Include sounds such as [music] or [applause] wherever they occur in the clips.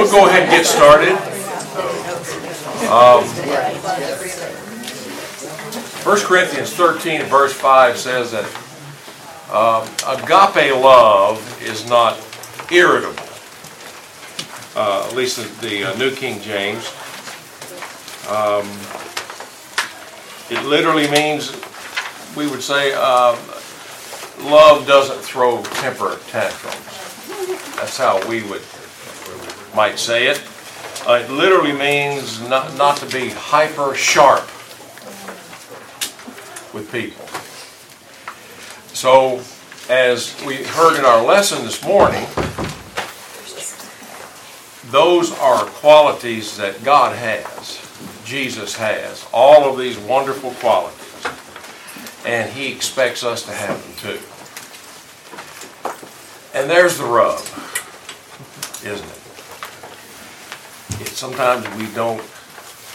We'll go ahead and get started. Um, 1 Corinthians 13, verse 5 says that um, agape love is not irritable. Uh, at least the, the uh, New King James. Um, it literally means, we would say, uh, love doesn't throw temper tantrums. That's how we would might say it. Uh, it literally means not, not to be hyper sharp with people. So, as we heard in our lesson this morning, those are qualities that God has, Jesus has, all of these wonderful qualities. And He expects us to have them too. And there's the rub, isn't it? Sometimes we don't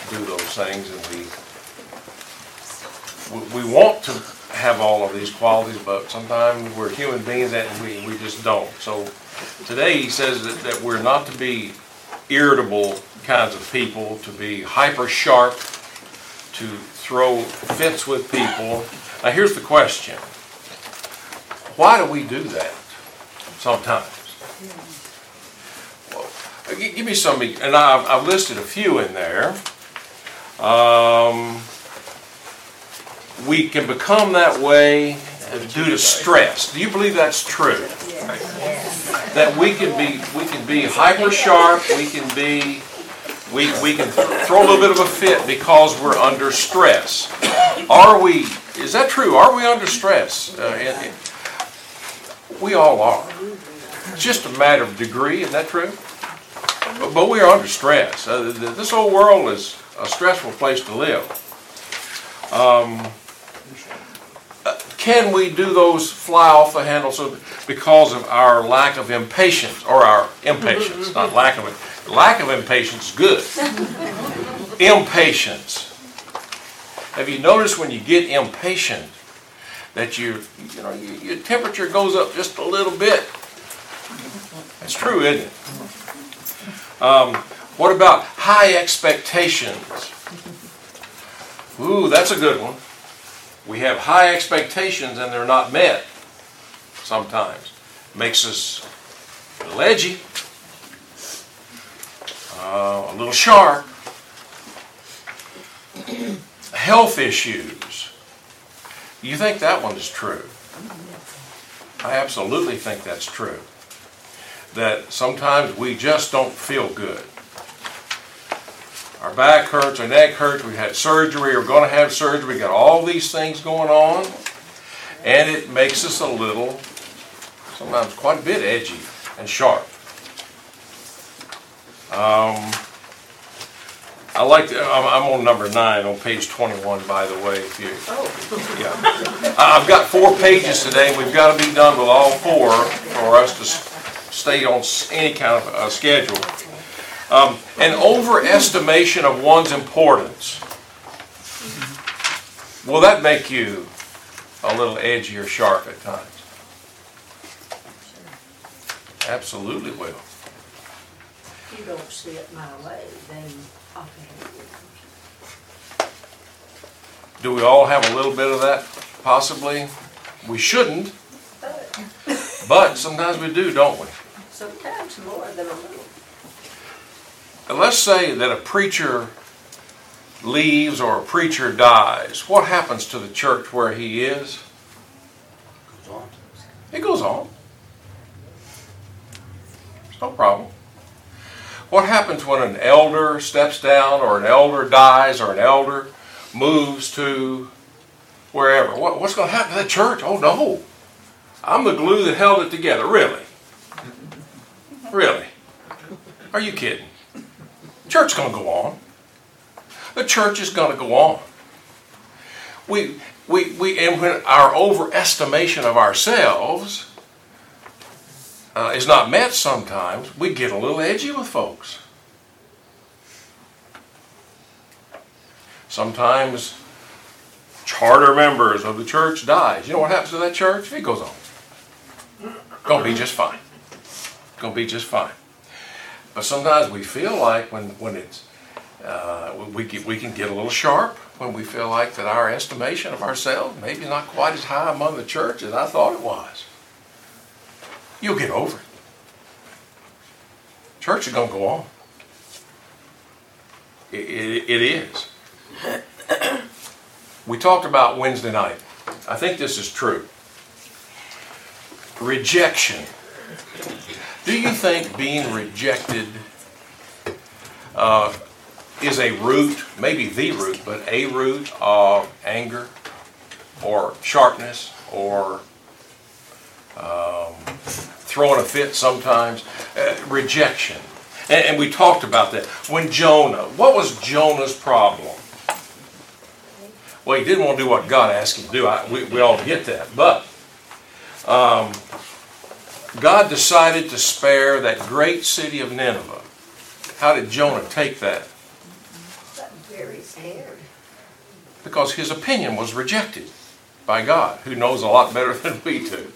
do those things and we, we want to have all of these qualities, but sometimes we're human beings and we, we just don't. So today he says that, that we're not to be irritable kinds of people, to be hyper sharp, to throw fits with people. Now here's the question. Why do we do that sometimes? Give me some, and I've, I've listed a few in there. Um, we can become that way due to stress. Do you believe that's true? That we can be we can be hyper sharp. We can be we we can throw a little bit of a fit because we're under stress. Are we? Is that true? Are we under stress? Uh, we all are. It's just a matter of degree. Isn't that true? But, but we are under stress. Uh, this whole world is a stressful place to live. Um, can we do those fly off the handle so because of our lack of impatience or our impatience, not [laughs] lack of it. Lack of impatience is good. [laughs] impatience. Have you noticed when you get impatient that you, you know, you, your temperature goes up just a little bit? That's true, isn't it? Um, what about high expectations? Ooh, that's a good one. We have high expectations and they're not met sometimes. Makes us a little edgy, uh, a little sharp. Health issues. You think that one is true? I absolutely think that's true. That sometimes we just don't feel good our back hurts, our neck hurts, we had surgery, we're going to have surgery, we got all these things going on, and it makes us a little, sometimes quite a bit edgy and sharp. Um, I like. To, I'm, I'm on number nine on page 21, by the way. If you, oh. yeah, I've got four pages today. We've got to be done with all four for us to stay on any kind of a schedule. Um, an overestimation of one's importance. Will that make you a little edgy or sharp at times? Absolutely will. If you don't see it my way, then I'll Do we all have a little bit of that? Possibly. We shouldn't, but sometimes we do, don't we? Sometimes more than a little let's say that a preacher leaves or a preacher dies, what happens to the church where he is? Goes on. It goes on. It's no problem. What happens when an elder steps down or an elder dies or an elder moves to wherever? What, what's going to happen to the church? Oh no. I'm the glue that held it together. Really? Really? Are you kidding? Church going to go on. The church is going to go on. We, we, we, and when our overestimation of ourselves uh, is not met sometimes, we get a little edgy with folks. Sometimes charter members of the church dies. You know what happens to that church? It goes on. Gonna be just fine. Gonna be just fine. But sometimes we feel like when, when it's, uh, we, can, we can get a little sharp when we feel like that our estimation of ourselves maybe not quite as high among the church as I thought it was. You'll get over it. Church is going to go on. It, it, it is. [coughs] We talked about Wednesday night. I think this is true. Rejection. Do you think being rejected uh, is a root, maybe the root, but a root of anger or sharpness or um, throwing a fit sometimes? Uh, rejection. And, and we talked about that. When Jonah, what was Jonah's problem? Well, he didn't want to do what God asked him to do. I, we, we all get that. But um, God decided to spare that great city of Nineveh. How did Jonah take that? Very scared. Because his opinion was rejected by God, who knows a lot better [laughs] than we do.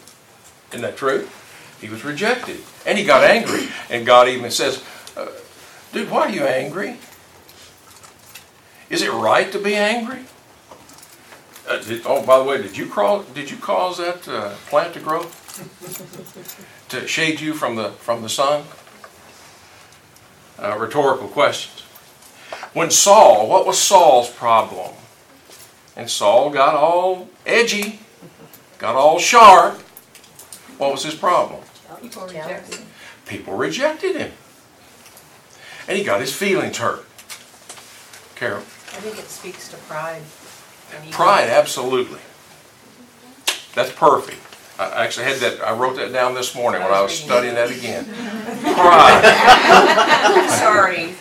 Isn't that true? He was rejected. And he got angry. And God even says, uh, Dude, why are you angry? Is it right to be angry? Uh, did, oh, by the way, did you cause, did you cause that uh, plant to grow? To shade you from the from the sun? Uh, rhetorical questions. When Saul, what was Saul's problem? And Saul got all edgy, got all sharp. What was his problem? People rejected. People rejected him. And he got his feelings hurt. Carol? I think it speaks to pride. Pride, absolutely. That's perfect. I actually had that, I wrote that down this morning when I was studying that again. [laughs] Pride. Sorry.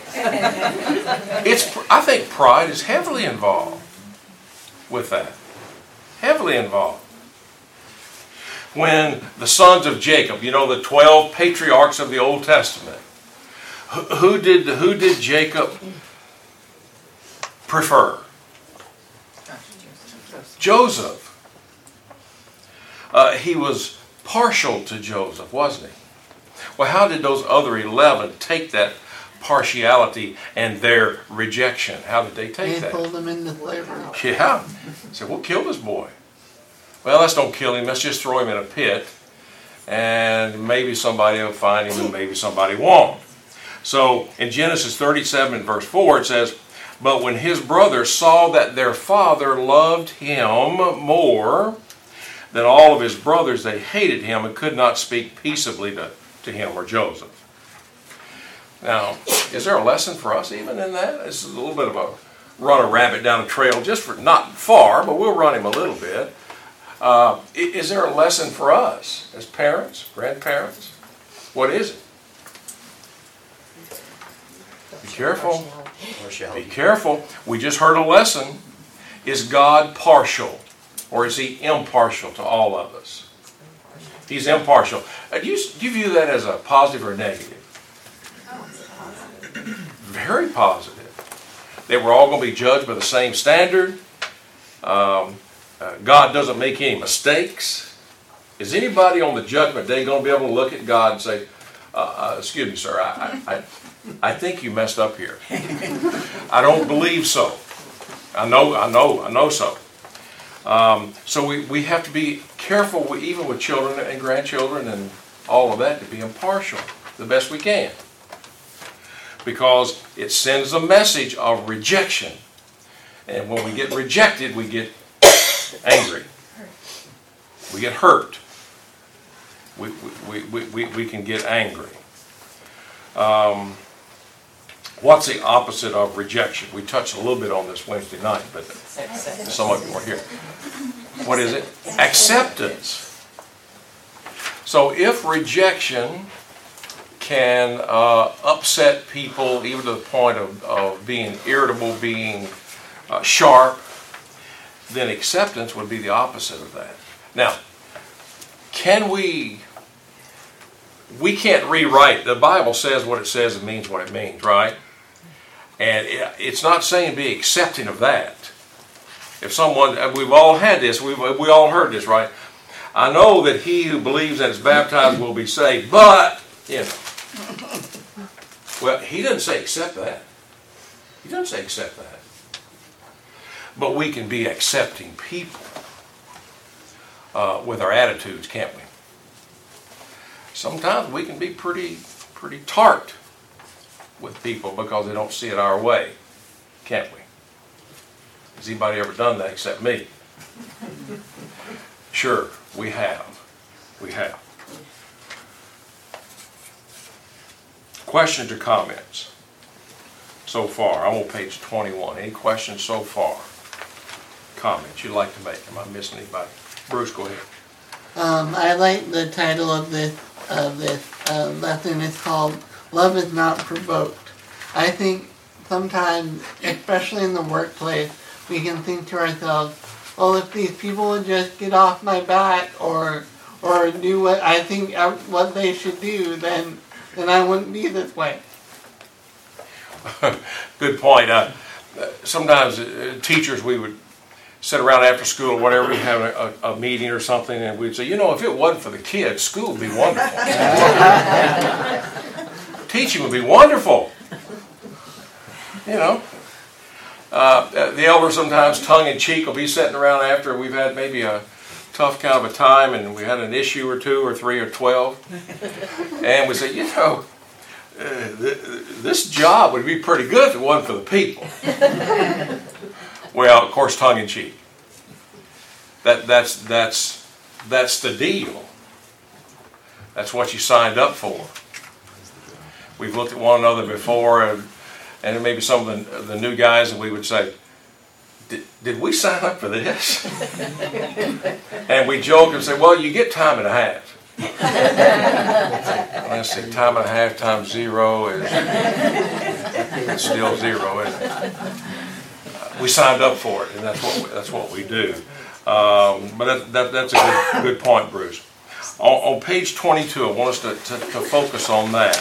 It's, I think pride is heavily involved with that. Heavily involved. When the sons of Jacob, you know, the 12 patriarchs of the Old Testament, who, who did, who did Jacob prefer? Joseph. Uh, he was partial to Joseph, wasn't he? Well, how did those other 11 take that partiality and their rejection? How did they take And that? pulled them into slavery. Yeah. Said, we'll kill this boy. Well, let's don't kill him. Let's just throw him in a pit. And maybe somebody will find him and maybe somebody won't. So in Genesis 37, verse 4, it says, But when his brothers saw that their father loved him more than all of his brothers, they hated him and could not speak peaceably to, to him or Joseph. Now, is there a lesson for us even in that? This is a little bit of a run a rabbit down a trail, just for not far, but we'll run him a little bit. Uh, is there a lesson for us as parents, grandparents? What is it? Be careful. Be careful. We just heard a lesson. Is God partial or is he impartial to all of us? He's impartial. Uh, Do you, do you view that as a positive or negative? Very positive. That we're all going to be judged by the same standard. Um, uh, God doesn't make any mistakes. Is anybody on the judgment day going to be able to look at God and say, uh, uh, "Excuse me, sir, I, I, I, I think you messed up here. [laughs] I don't believe so. I know, I know, I know so." Um, so we, we have to be careful, with, even with children and grandchildren and all of that, to be impartial the best we can, because it sends a message of rejection, and when we get rejected, we get angry. We get hurt. We, we, we, we, we can get angry. Um, what's the opposite of rejection? We touched a little bit on this Wednesday night, but some of you were here. What is it? Acceptance. So if rejection can uh, upset people even to the point of, of being irritable, being uh, sharp, then acceptance would be the opposite of that. Now, can we? We can't rewrite. The Bible says what it says and means what it means, right? And it, it's not saying be accepting of that. If someone, we've all had this, we've, we all heard this, right? I know that he who believes and is baptized will be saved, but, you know. Well, he doesn't say accept that. He doesn't say accept that. But we can be accepting people uh, with our attitudes, can't we? Sometimes we can be pretty, pretty tart with people because they don't see it our way, can't we? Has anybody ever done that except me? [laughs] Sure, we have. We have. Questions or comments so far? I'm on page 21. Any questions so far? Comments you'd like to make? Am I missing anybody? Bruce, go ahead. Um, I like the title of this of this uh, lesson. It's called "Love is Not Provoked." I think sometimes, especially in the workplace, we can think to ourselves, "Well, if these people would just get off my back or or do what I think uh, what they should do, then then I wouldn't be this way." [laughs] Good point. Uh, sometimes uh, teachers, we would sit around after school or whatever, we'd have a, a, a meeting or something, and we'd say, you know, if it wasn't for the kids, school would be wonderful. [laughs] Teaching would be wonderful. You know. Uh, the elders sometimes, tongue in cheek, will be sitting around after we've had maybe a tough kind of a time and we had an issue or two or three or twelve. And we say, you know, uh, th- this job would be pretty good if it wasn't for the people. well, of course, tongue in cheek. That, that's, that's, that's the deal. That's what you signed up for. We've looked at one another before, and, and maybe some of the, the new guys, and we would say, did, we sign up for this? [laughs] and we joke and say, well, you get time and a half. [laughs] Let's see, time and a half times zero is it's still zero, isn't it? We signed up for it, and that's what we, that's what we do. Um, but that, that, that's a good, good point, Bruce. On, on page 22, I want us to, to, to focus on that.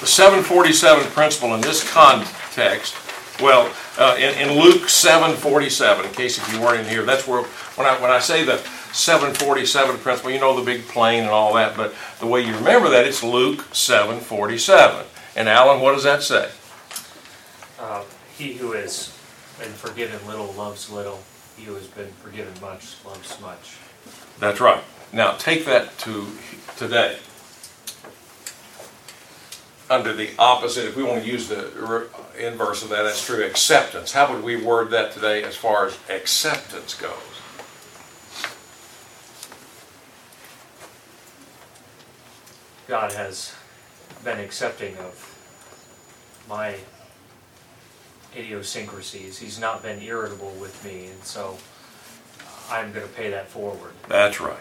The 747 principle in this context, well, uh, in, in Luke 7:47, in case if you weren't in here, that's where when I when I say the 747 principle, you know the big plane and all that, but the way you remember that, it's Luke 7:47. And Alan, what does that say? Uh, he who has been forgiven little loves little. He who has been forgiven much loves much. That's right. Now take that to today. Under the opposite, if we want to use the inverse of that, that's true. Acceptance. How would we word that today as far as acceptance goes? God has been accepting of my idiosyncrasies. He's not been irritable with me, and so uh, I'm going to pay that forward. That's right.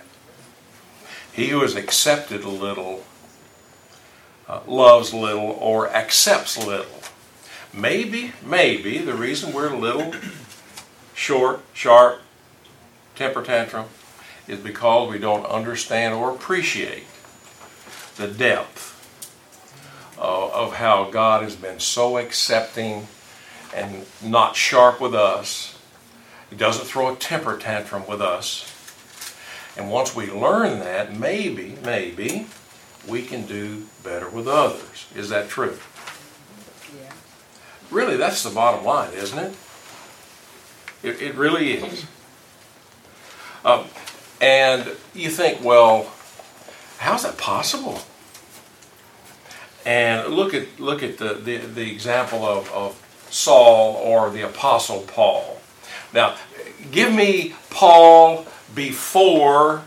He who has accepted a little uh, loves little or accepts little. Maybe, maybe the reason we're little, short, sharp, temper tantrum is because we don't understand or appreciate the depth of, of how God has been so accepting and not sharp with us. He doesn't throw a temper tantrum with us. And once we learn that, maybe, maybe, we can do better with others. Is that true? Yeah. Really, that's the bottom line, isn't it? It, it really is. Um, and you think, well, how's that possible? And look at look at the, the, the example of, of Saul or the Apostle Paul. Now, give me Paul before.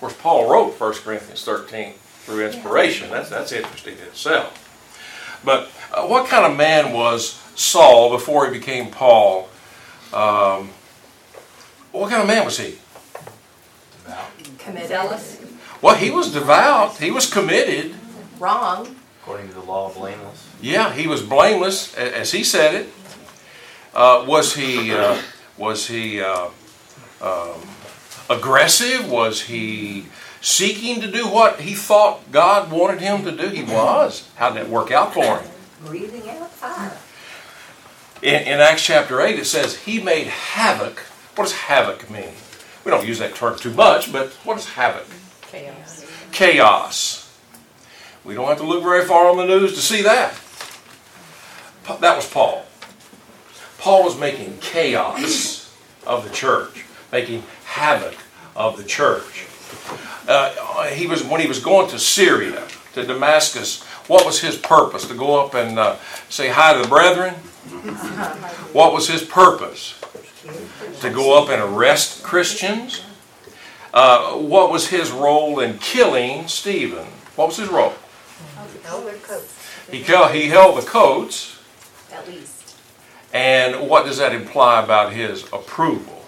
Of course, Paul wrote 1 Corinthians 13 through inspiration. That's, that's interesting in itself. But uh, what kind of man was Saul before he became Paul? Um, what kind of man was he? Devout. Committed. Well, he was devout. He was committed. Wrong. According to the law, blameless. Yeah, he was blameless, as he said it. Uh, was he uh, was he uh, um, aggressive? Was he seeking to do what he thought God wanted him to do? He was. How did it work out for him? Breathing out fire. In, in Acts chapter 8, it says he made havoc. What does havoc mean? We don't use that term too much, but what is havoc? Chaos. chaos. We don't have to look very far on the news to see that. That was Paul. Paul was making chaos of the church, making havoc of the church. Uh, he was when he was going to Syria, to Damascus. What was his purpose? To go up and uh, say hi to the brethren? What was his purpose? To go up and arrest Christians? Uh, what was his role in killing Stephen? What was his role? He, held- he held the coats, at least. and what does that imply about his approval?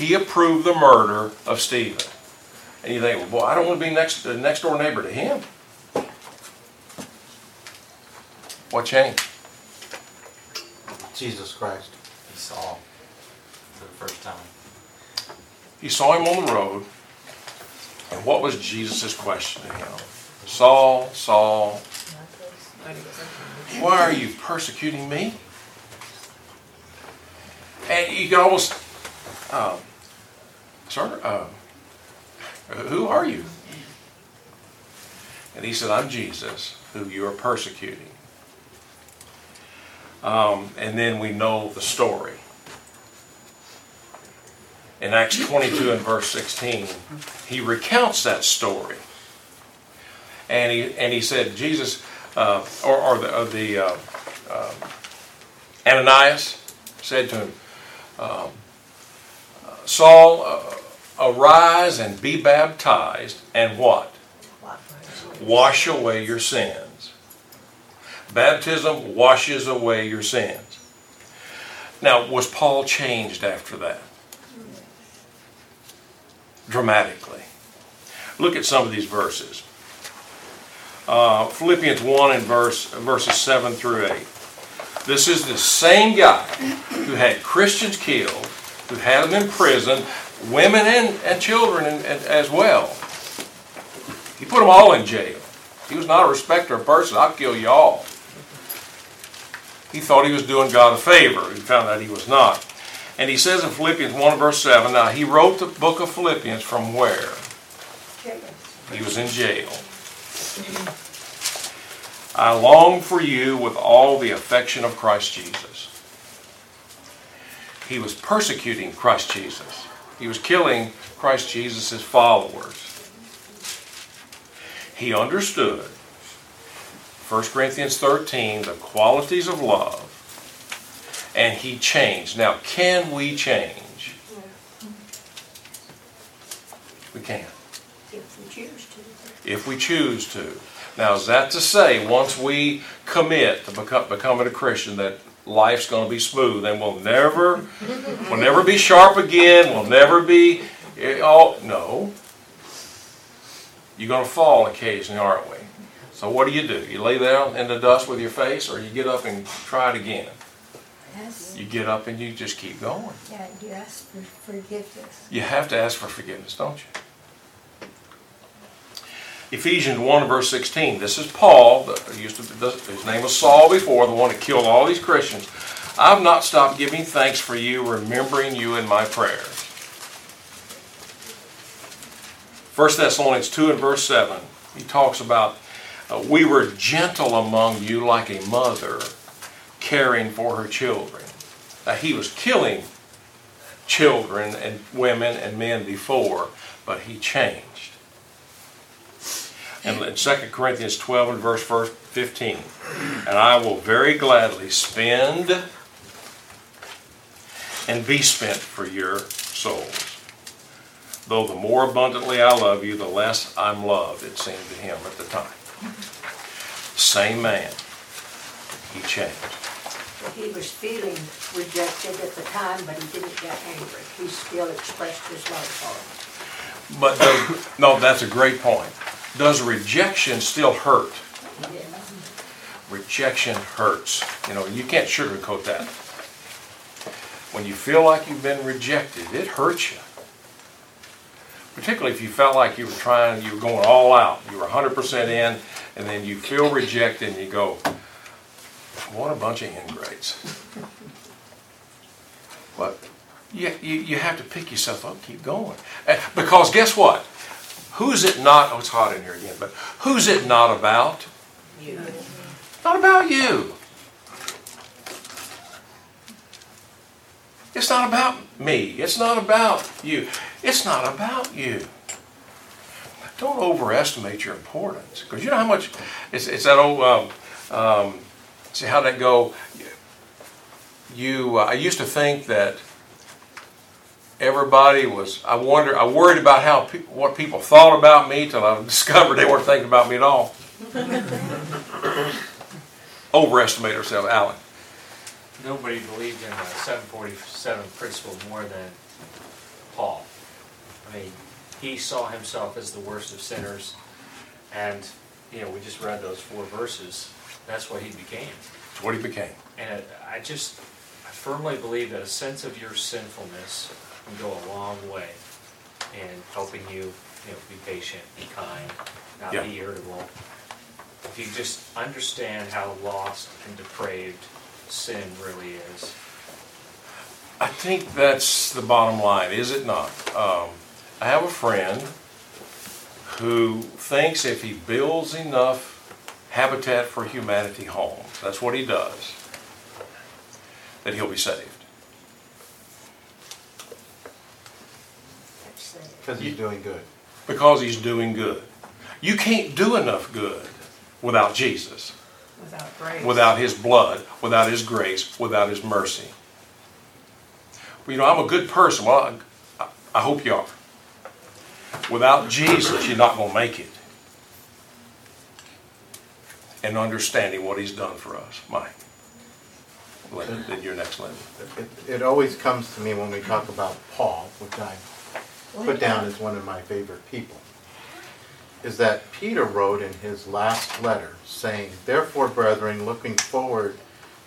He approved it. He approved the murder of Stephen. And you think, well, boy, I don't want to be next the next door neighbor to him. What changed? Jesus Christ. He saw him for the first time. He saw him on the road, and what was Jesus' question to him? Saul, Saul, why are you persecuting me? And you can almost, um, sir, uh, who are you? And he said, I'm Jesus, who you are persecuting. Um, and then we know the story. In Acts 22 and verse 16, he recounts that story. And he, and he said, Jesus, uh, or, or the, or the uh, uh, Ananias said to him, um, Saul, uh, arise and be baptized, and what? Wash away your sins. Baptism washes away your sins. Now, was Paul changed after that? Dramatically. Look at some of these verses. Uh, Philippians 1 and verse, verses 7 through 8. This is the same guy who had Christians killed, who had them in prison, women and, and children and, and, as well. He put them all in jail. He was not a respecter of persons. I'll kill you all. He thought he was doing God a favor. He found out he was not. And he says in Philippians 1 verse 7, now he wrote the book of Philippians from where? He was in jail. I long for you with all the affection of Christ Jesus. He was persecuting Christ Jesus. He was killing Christ Jesus' followers. He understood 1 Corinthians 13, the qualities of love, and he changed. Now, can we change? We can, If we choose to. if we choose to. Now, is that to say, once we commit to become, becoming a Christian, that life's going to be smooth and we'll never, we'll never be sharp again, we'll never be, oh no. You're going to fall occasionally, aren't we? So what do you do? You lay down in the dust with your face, or you get up and try it again? Yes, You get up and you just keep going. yeah, you ask for forgiveness. You have to ask for forgiveness, don't you? Ephesians 1 verse 16. This is Paul, used to, his name was Saul before, the one that killed all these Christians. I've not stopped giving thanks for you, remembering you in my prayers. 1 Thessalonians 2 and verse 7, he talks about, uh, we were gentle among you like a mother caring for her children. Now, he was killing children and women and men before, but he changed. And in 2 Corinthians 12 and verse 15, and I will very gladly spend and be spent for your souls. Though the more abundantly I love you, the less I'm loved, it seemed to him at the time. Same man. He changed. He was feeling rejected at the time, but he didn't get angry. He still expressed his love for But does, no, that's a great point. Does rejection still hurt? Rejection hurts. You know, you can't sugarcoat that. When you feel like you've been rejected, it hurts you. Particularly if you felt like you were trying, you were going all out, you were 100% in, and then you feel rejected and you go, what a bunch of ingrates. But you, you, you have to pick yourself up, keep going. Eh, Because guess what? Who's it not? Oh, it's hot in here again. But who's it not about? You. Not about you. It's not about me. It's not about you. It's not about you. Don't overestimate your importance. Because you know how much, it's, it's that old, um, um, see how that go? You, uh, I used to think that everybody was, I wonder, I worried about how, pe- what people thought about me till I [laughs] discovered they weren't thinking about me at all. [laughs] Overestimate ourselves, Alan. Nobody believed in the seven forty-seven principle more than Paul. I mean, he saw himself as the worst of sinners, and, you know, we just read those four verses. That's what he became. It's what he became. And I just, I firmly believe that a sense of your sinfulness can go a long way in helping you, you know, be patient, be kind, not be irritable. If you just understand how lost and depraved sin really is. I think that's the bottom line, is it not? Um, I have a friend who thinks if he builds enough Habitat for Humanity homes, that's what he does, that he'll be saved. Because he's doing good. Because he's doing good. You can't do enough good without Jesus, Without grace. without his blood, without his grace, without his mercy. Well, you know, I'm a good person. Well, I, I hope you are. Without Jesus, you're not going to make it. And understanding what he's done for us. Mike. Then then you're next level. It, it always comes to me when we talk about Paul, which I put down as one of my favorite people, is that Peter wrote in his last letter saying, Therefore, brethren, looking forward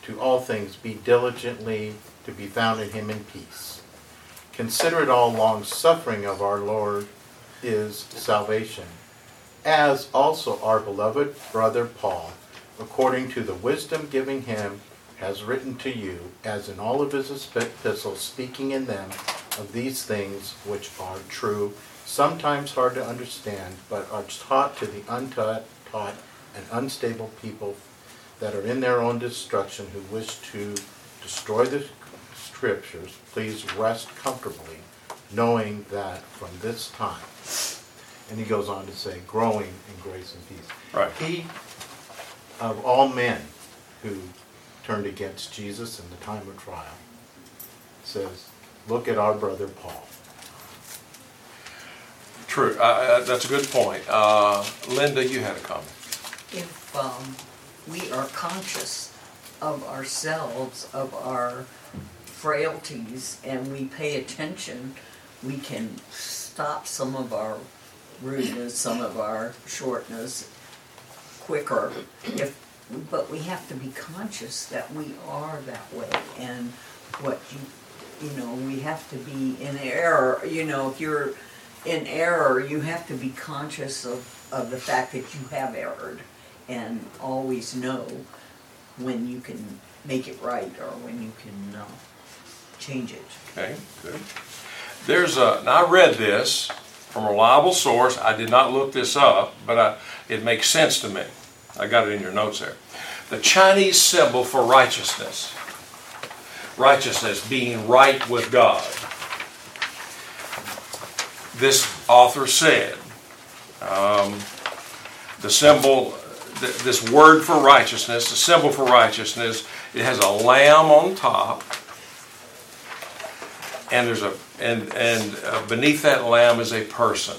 to all things, be diligently to be found in him in peace. Consider it all long suffering of our Lord is salvation, as also our beloved brother Paul, according to the wisdom giving him, has written to you, as in all of his epistles, speaking in them of these things which are true, sometimes hard to understand, but are taught to the untaught taught and unstable people that are in their own destruction, who wish to destroy the scriptures, please rest comfortably, knowing that from this time, and he goes on to say, growing in grace and peace. Right. He, of all men who turned against Jesus in the time of trial, says, look at our brother Paul. True. Uh, uh, that's a good point. Uh, Linda, you had a comment. if um, we are conscious of ourselves, of our frailties, and we pay attention, we can stop some of our rudeness, some of our shortness quicker. If, but we have to be conscious that we are that way, and what you, you know, we have to be in error. You know, if you're in error, you have to be conscious of, of the fact that you have erred and always know when you can make it right or when you can uh, change it. Okay, good. There's a, now I read this from a reliable source. I did not look this up, but I, it makes sense to me. I got it in your notes there. The Chinese symbol for righteousness. Righteousness, being right with God. This author said, um, the symbol, th- this word for righteousness, the symbol for righteousness, it has a lamb on top, and there's a and and uh, beneath that lamb is a person.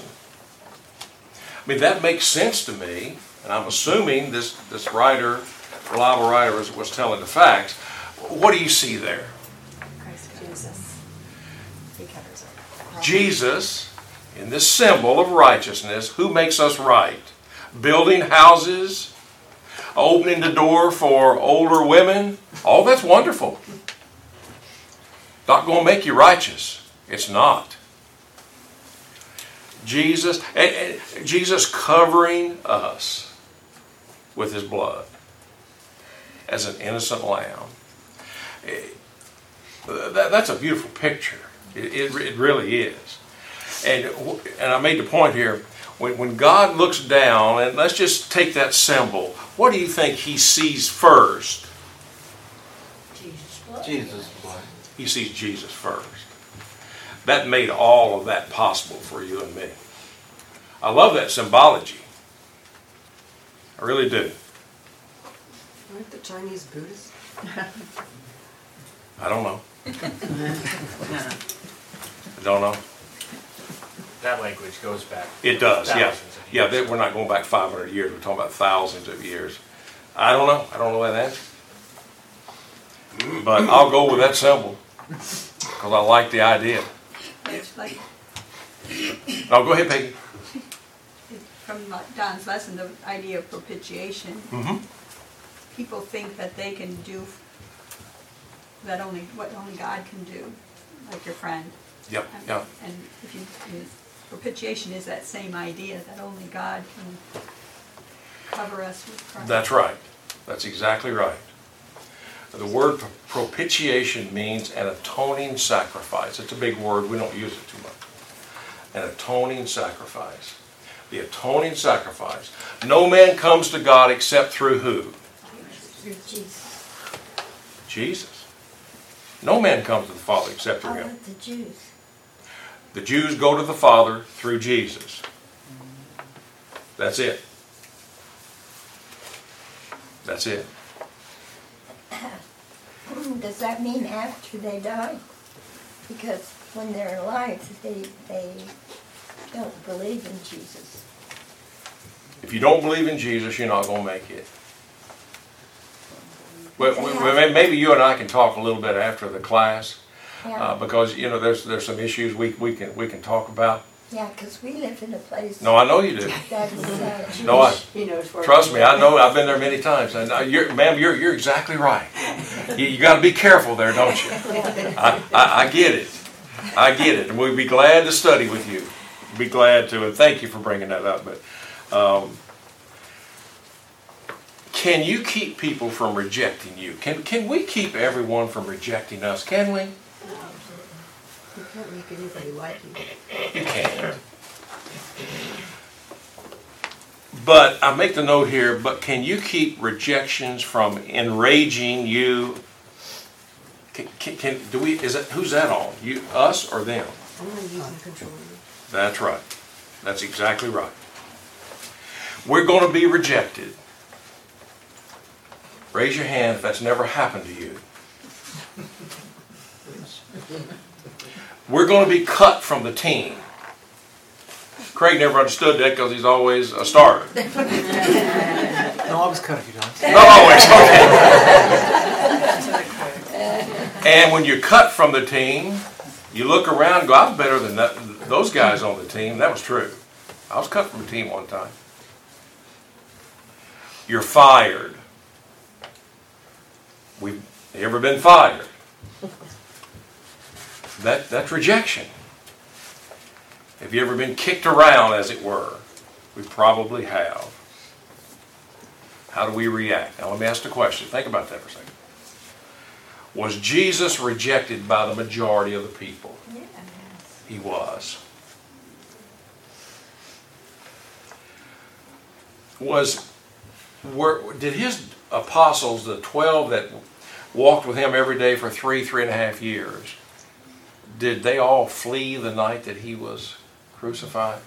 I mean that makes sense to me, and I'm assuming this this writer, reliable writer, was, was telling the facts. What do you see there? Christ Jesus. He covers it. Jesus, in this symbol of righteousness, who makes us right? Building houses, opening the door for older women, all that's wonderful. Not going to make you righteous. It's not. Jesus, and, and Jesus covering us with his blood as an innocent lamb. Eh, that- that's a beautiful picture. It, it, it really is. And, and I made the point here when, when God looks down, and let's just take that symbol, what do you think he sees first? Jesus' blood. Jesus' blood. He sees Jesus first. That made all of that possible for you and me. I love that symbology. I really do. Aren't the Chinese Buddhists? [laughs] I don't know. I don't know. That language goes back. It does, yeah. thousands of Yeah, years. they, we're not going back 500 years. We're talking about thousands of years. I don't know. I don't know that answer. But I'll go with that symbol because I like the idea. It's like Oh, go ahead, Peggy. from Don's lesson, the idea of propitiation. Mm-hmm. People think that they can do that only, what only God can do, like your friend. Yep, And- yep. And if you, and propitiation is that same idea, that only God can cover us with Christ. That's right. That's exactly right. The word propitiation means an atoning sacrifice. It's a big word. We don't use it too much. An atoning sacrifice. The atoning sacrifice. No man comes to God except through who? Through Jesus. Jesus. No man comes to the Father except through him. the Jews? The Jews go to the Father through Jesus. That's it. That's it. [coughs] Does that mean after they die? Because when they're alive, they, they don't believe in Jesus. If you don't believe in Jesus, you're not going to make it. Well, well, well, maybe you and I can talk a little bit after the class, Yeah, uh, because you know there's there's some issues we, we can we can talk about. yeah, because we live in a place No, I know you do. [laughs] that is uh, Jewish. No, I [laughs] He knows where. trust me. I know. I've been there many times, and uh, you're, ma'am, you're you're exactly right. [laughs] You, you got to be careful there, don't you? I, I I get it. I get it, and we'd be glad to study with you. Be glad to, and thank you for bringing that up. But um, can you keep people from rejecting you? Can can we keep everyone from rejecting us? Can we? You can't make anybody like you. You can't. But I make the note here, but can you keep rejections from enraging you? Can, can, can do we, is that, who's that on? You, us or them? I'm control. That's right. That's exactly right. We're going to be rejected. Raise your hand if that's never happened to you. We're going to be cut from the team. Craig never understood that because he's always a starter. [laughs] No, I was cut a few times. Not always, okay. And when you're cut from the team, you look around and go, I'm better than that, those guys on the team. That was true. I was cut from the team one time. You're fired. We've ever been fired? That, that's rejection. Have you ever been kicked around, as it were? We probably have. How do we react? Now, let me ask the question. Think about that for a second. Was Jesus rejected by the majority of the people? Yes. He was. Was were did his apostles, the twelve that walked with him every day for three, three and a half years, did they all flee the night that he was crucified?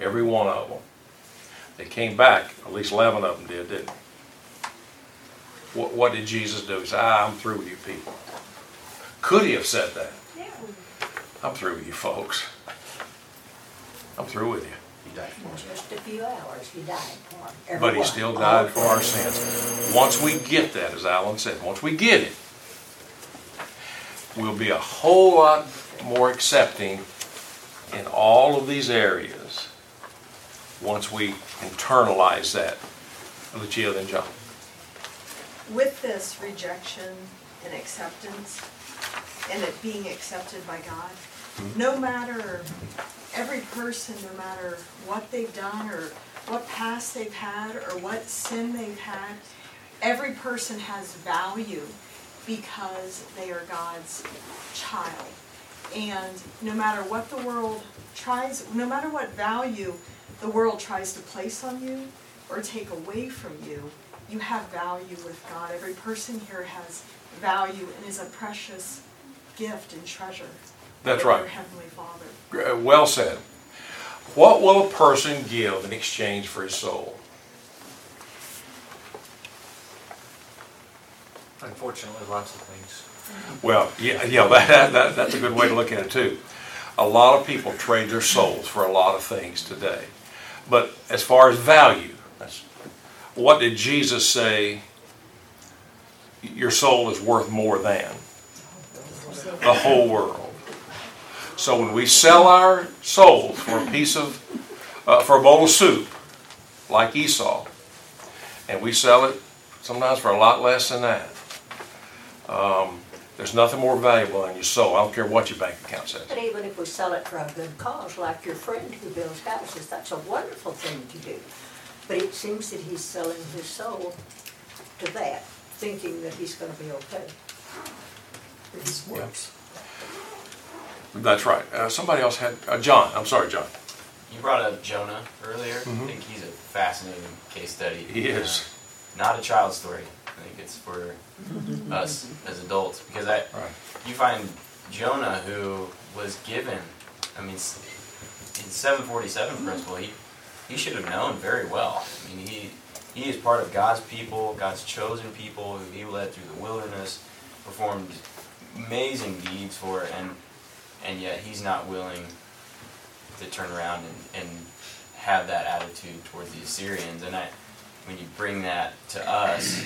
Every one of them. They came back, at least 11 of them did, didn't they? What, what did Jesus do? He said, ah, I'm through with you people. Could he have said that? I'm through with you folks. I'm through with you. He died for us. Just a few hours, he died for him. But he still died for our sins. Once we get that, as Alan said, once we get it, we'll be a whole lot more accepting in all of these areas once we internalize that. Lucia, then John. With this rejection and acceptance, and it being accepted by God, no matter, every person, no matter what they've done or what past they've had or what sin they've had, every person has value because they are God's child. And no matter what the world tries, no matter what value the world tries to place on you or take away from you, you have value with God. Every person here has value and is a precious gift and treasure. That's right. Your Heavenly Father. Uh, Well said. What will a person give in exchange for his soul? Unfortunately, lots of things. Well, yeah, yeah, that, that, that's a good way to look at it too. A lot of people trade their souls for a lot of things today. But as far as value, that's, what did Jesus say? Your soul is worth more than the whole world. So when we sell our souls for a piece of, uh, for a bowl of soup, like Esau, and we sell it sometimes for a lot less than that, um, there's nothing more valuable than your soul. I don't care what your bank account says. But even if we sell it for a good cause, like your friend who builds houses, that's a wonderful thing to do. But it seems that he's selling his soul to that, thinking that he's gonna be okay. His works. That's right. Uh, somebody else had, uh, John, I'm sorry, John. You brought up Jonah earlier. Mhm. I think he's a fascinating case study. He is. Uh, not a child story. I think it's for us as adults because I, Right. you find Jonah who was given. I mean, in 747 principle, he he should have known very well. I mean, he he is part of God's people, God's chosen people who He led through the wilderness, performed amazing deeds for, and and yet he's not willing to turn around and, and have that attitude towards the Assyrians. And I, when you bring that to us,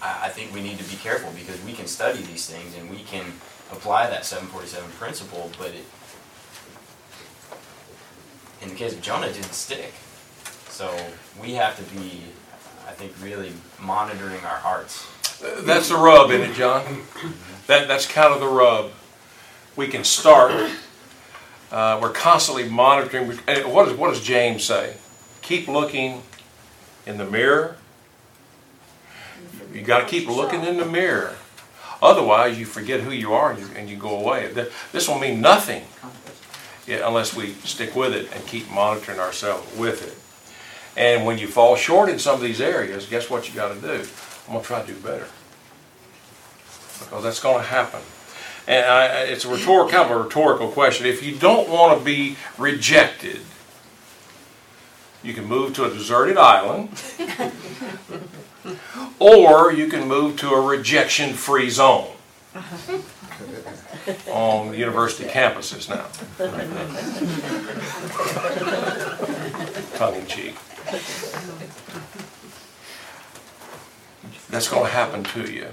I, I think we need to be careful because we can study these things and we can apply that 747 principle, but it, in the case of Jonah, it didn't stick. So we have to be, I think, really monitoring our hearts. That's the rub in it, John. Mm-hmm. That, that's kind of the rub. We can start. Uh, we're constantly monitoring. and What does, James say? Keep looking in the mirror. You got to keep looking in the mirror. Otherwise, you forget who you are and you, and you go away. This will mean nothing unless we stick with it and keep monitoring ourselves with it. And when you fall short in some of these areas, guess what you got to do? I'm going to try to do better. Because that's going to happen. And I, it's a rhetorical, kind of a rhetorical question. If you don't want to be rejected, you can move to a deserted island, [laughs] or you can move to a rejection-free zone on university campuses now. [laughs] Tongue in cheek. That's going to happen to you.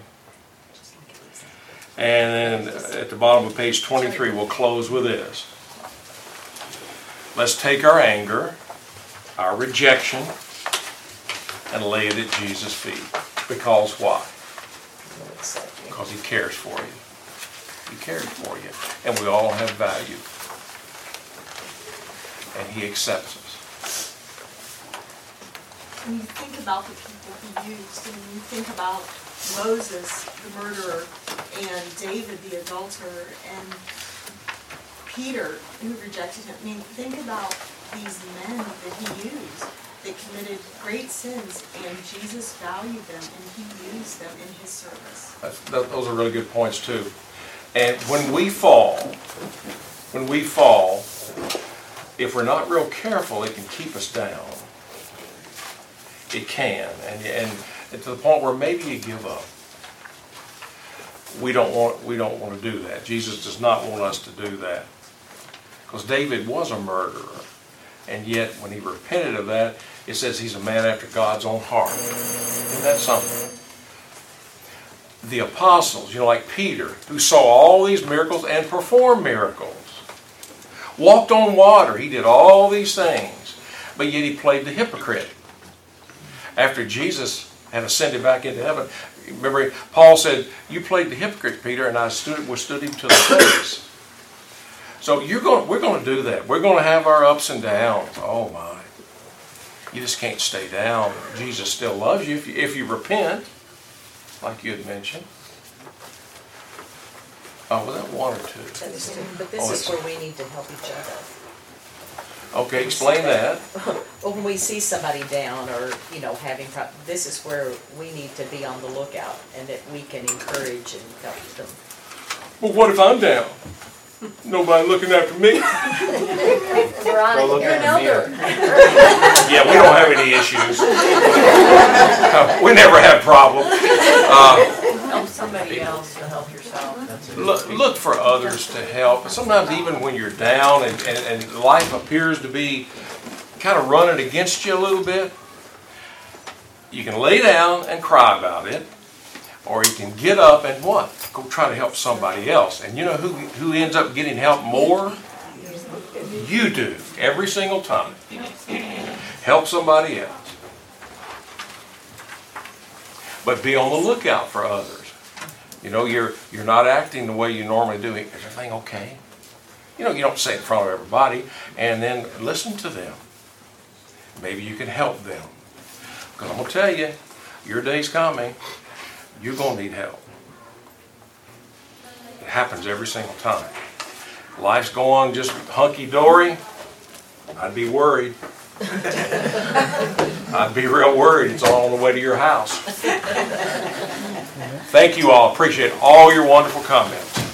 And then at the bottom of page 23, we'll close with this. Let's take our anger, our rejection, and lay it at Jesus' feet. Because why? Because He cares for you. He cares for you. And we all have value. And He accepts us. When you think about the people he used, and you think about Moses, the murderer, and David, the adulterer, and Peter, who rejected him. I mean, think about these men that he used that committed great sins, and Jesus valued them, and he used them in his service. That, those are really good points too. And when we fall, when we fall, if we're not real careful, it can keep us down. It can, and and to the point where maybe you give up. We don't want we don't want to do that. Jesus does not want us to do that, because David was a murderer, and yet when he repented of that, it says he's a man after God's own heart. Isn't that something? the apostles, you know, like Peter, who saw all these miracles and performed miracles, walked on water, he did all these things, but yet he played the hypocrite. After Jesus had ascended back into heaven, remember, Paul said, You played the hypocrite, Peter, and I stood, withstood him to the face. So you're going, we're going to do that. We're going to have our ups and downs. Oh my. You just can't stay down. Jesus still loves you if you, if you repent like you had mentioned. Oh, was that one or two? But Oh, this is where we need to help each other. Okay, explain that. Well, [laughs] when we see somebody down or, you know, having, pro- this is where we need to be on the lookout and that we can encourage and help them. Well, what if I'm down? Nobody looking after me? [laughs] Ronnie, look you're in an the elder. [laughs] Yeah, we don't have any issues. We never have problems. Uh, Help somebody else to help yourself. Look, look for others to help. Sometimes even when you're down and, and, and life appears to be kind of running against you a little bit, you can lay down and cry about it, or you can get up and what? Go try to help somebody else. And you know who, who ends up getting help more? You do, every single time. Help somebody else. But be on the lookout for others. You know, you're you're not acting the way you normally do. Is everything okay? You know, you don't say it in front of everybody, and then listen to them. Maybe you can help them. Because I'm gonna tell you, your day's coming. You're gonna need help. It happens every single time. Life's going just hunky dory. I'd be worried. [laughs] I'd be real worried. It's all on the way to your house. Thank you all. Appreciate all your wonderful comments.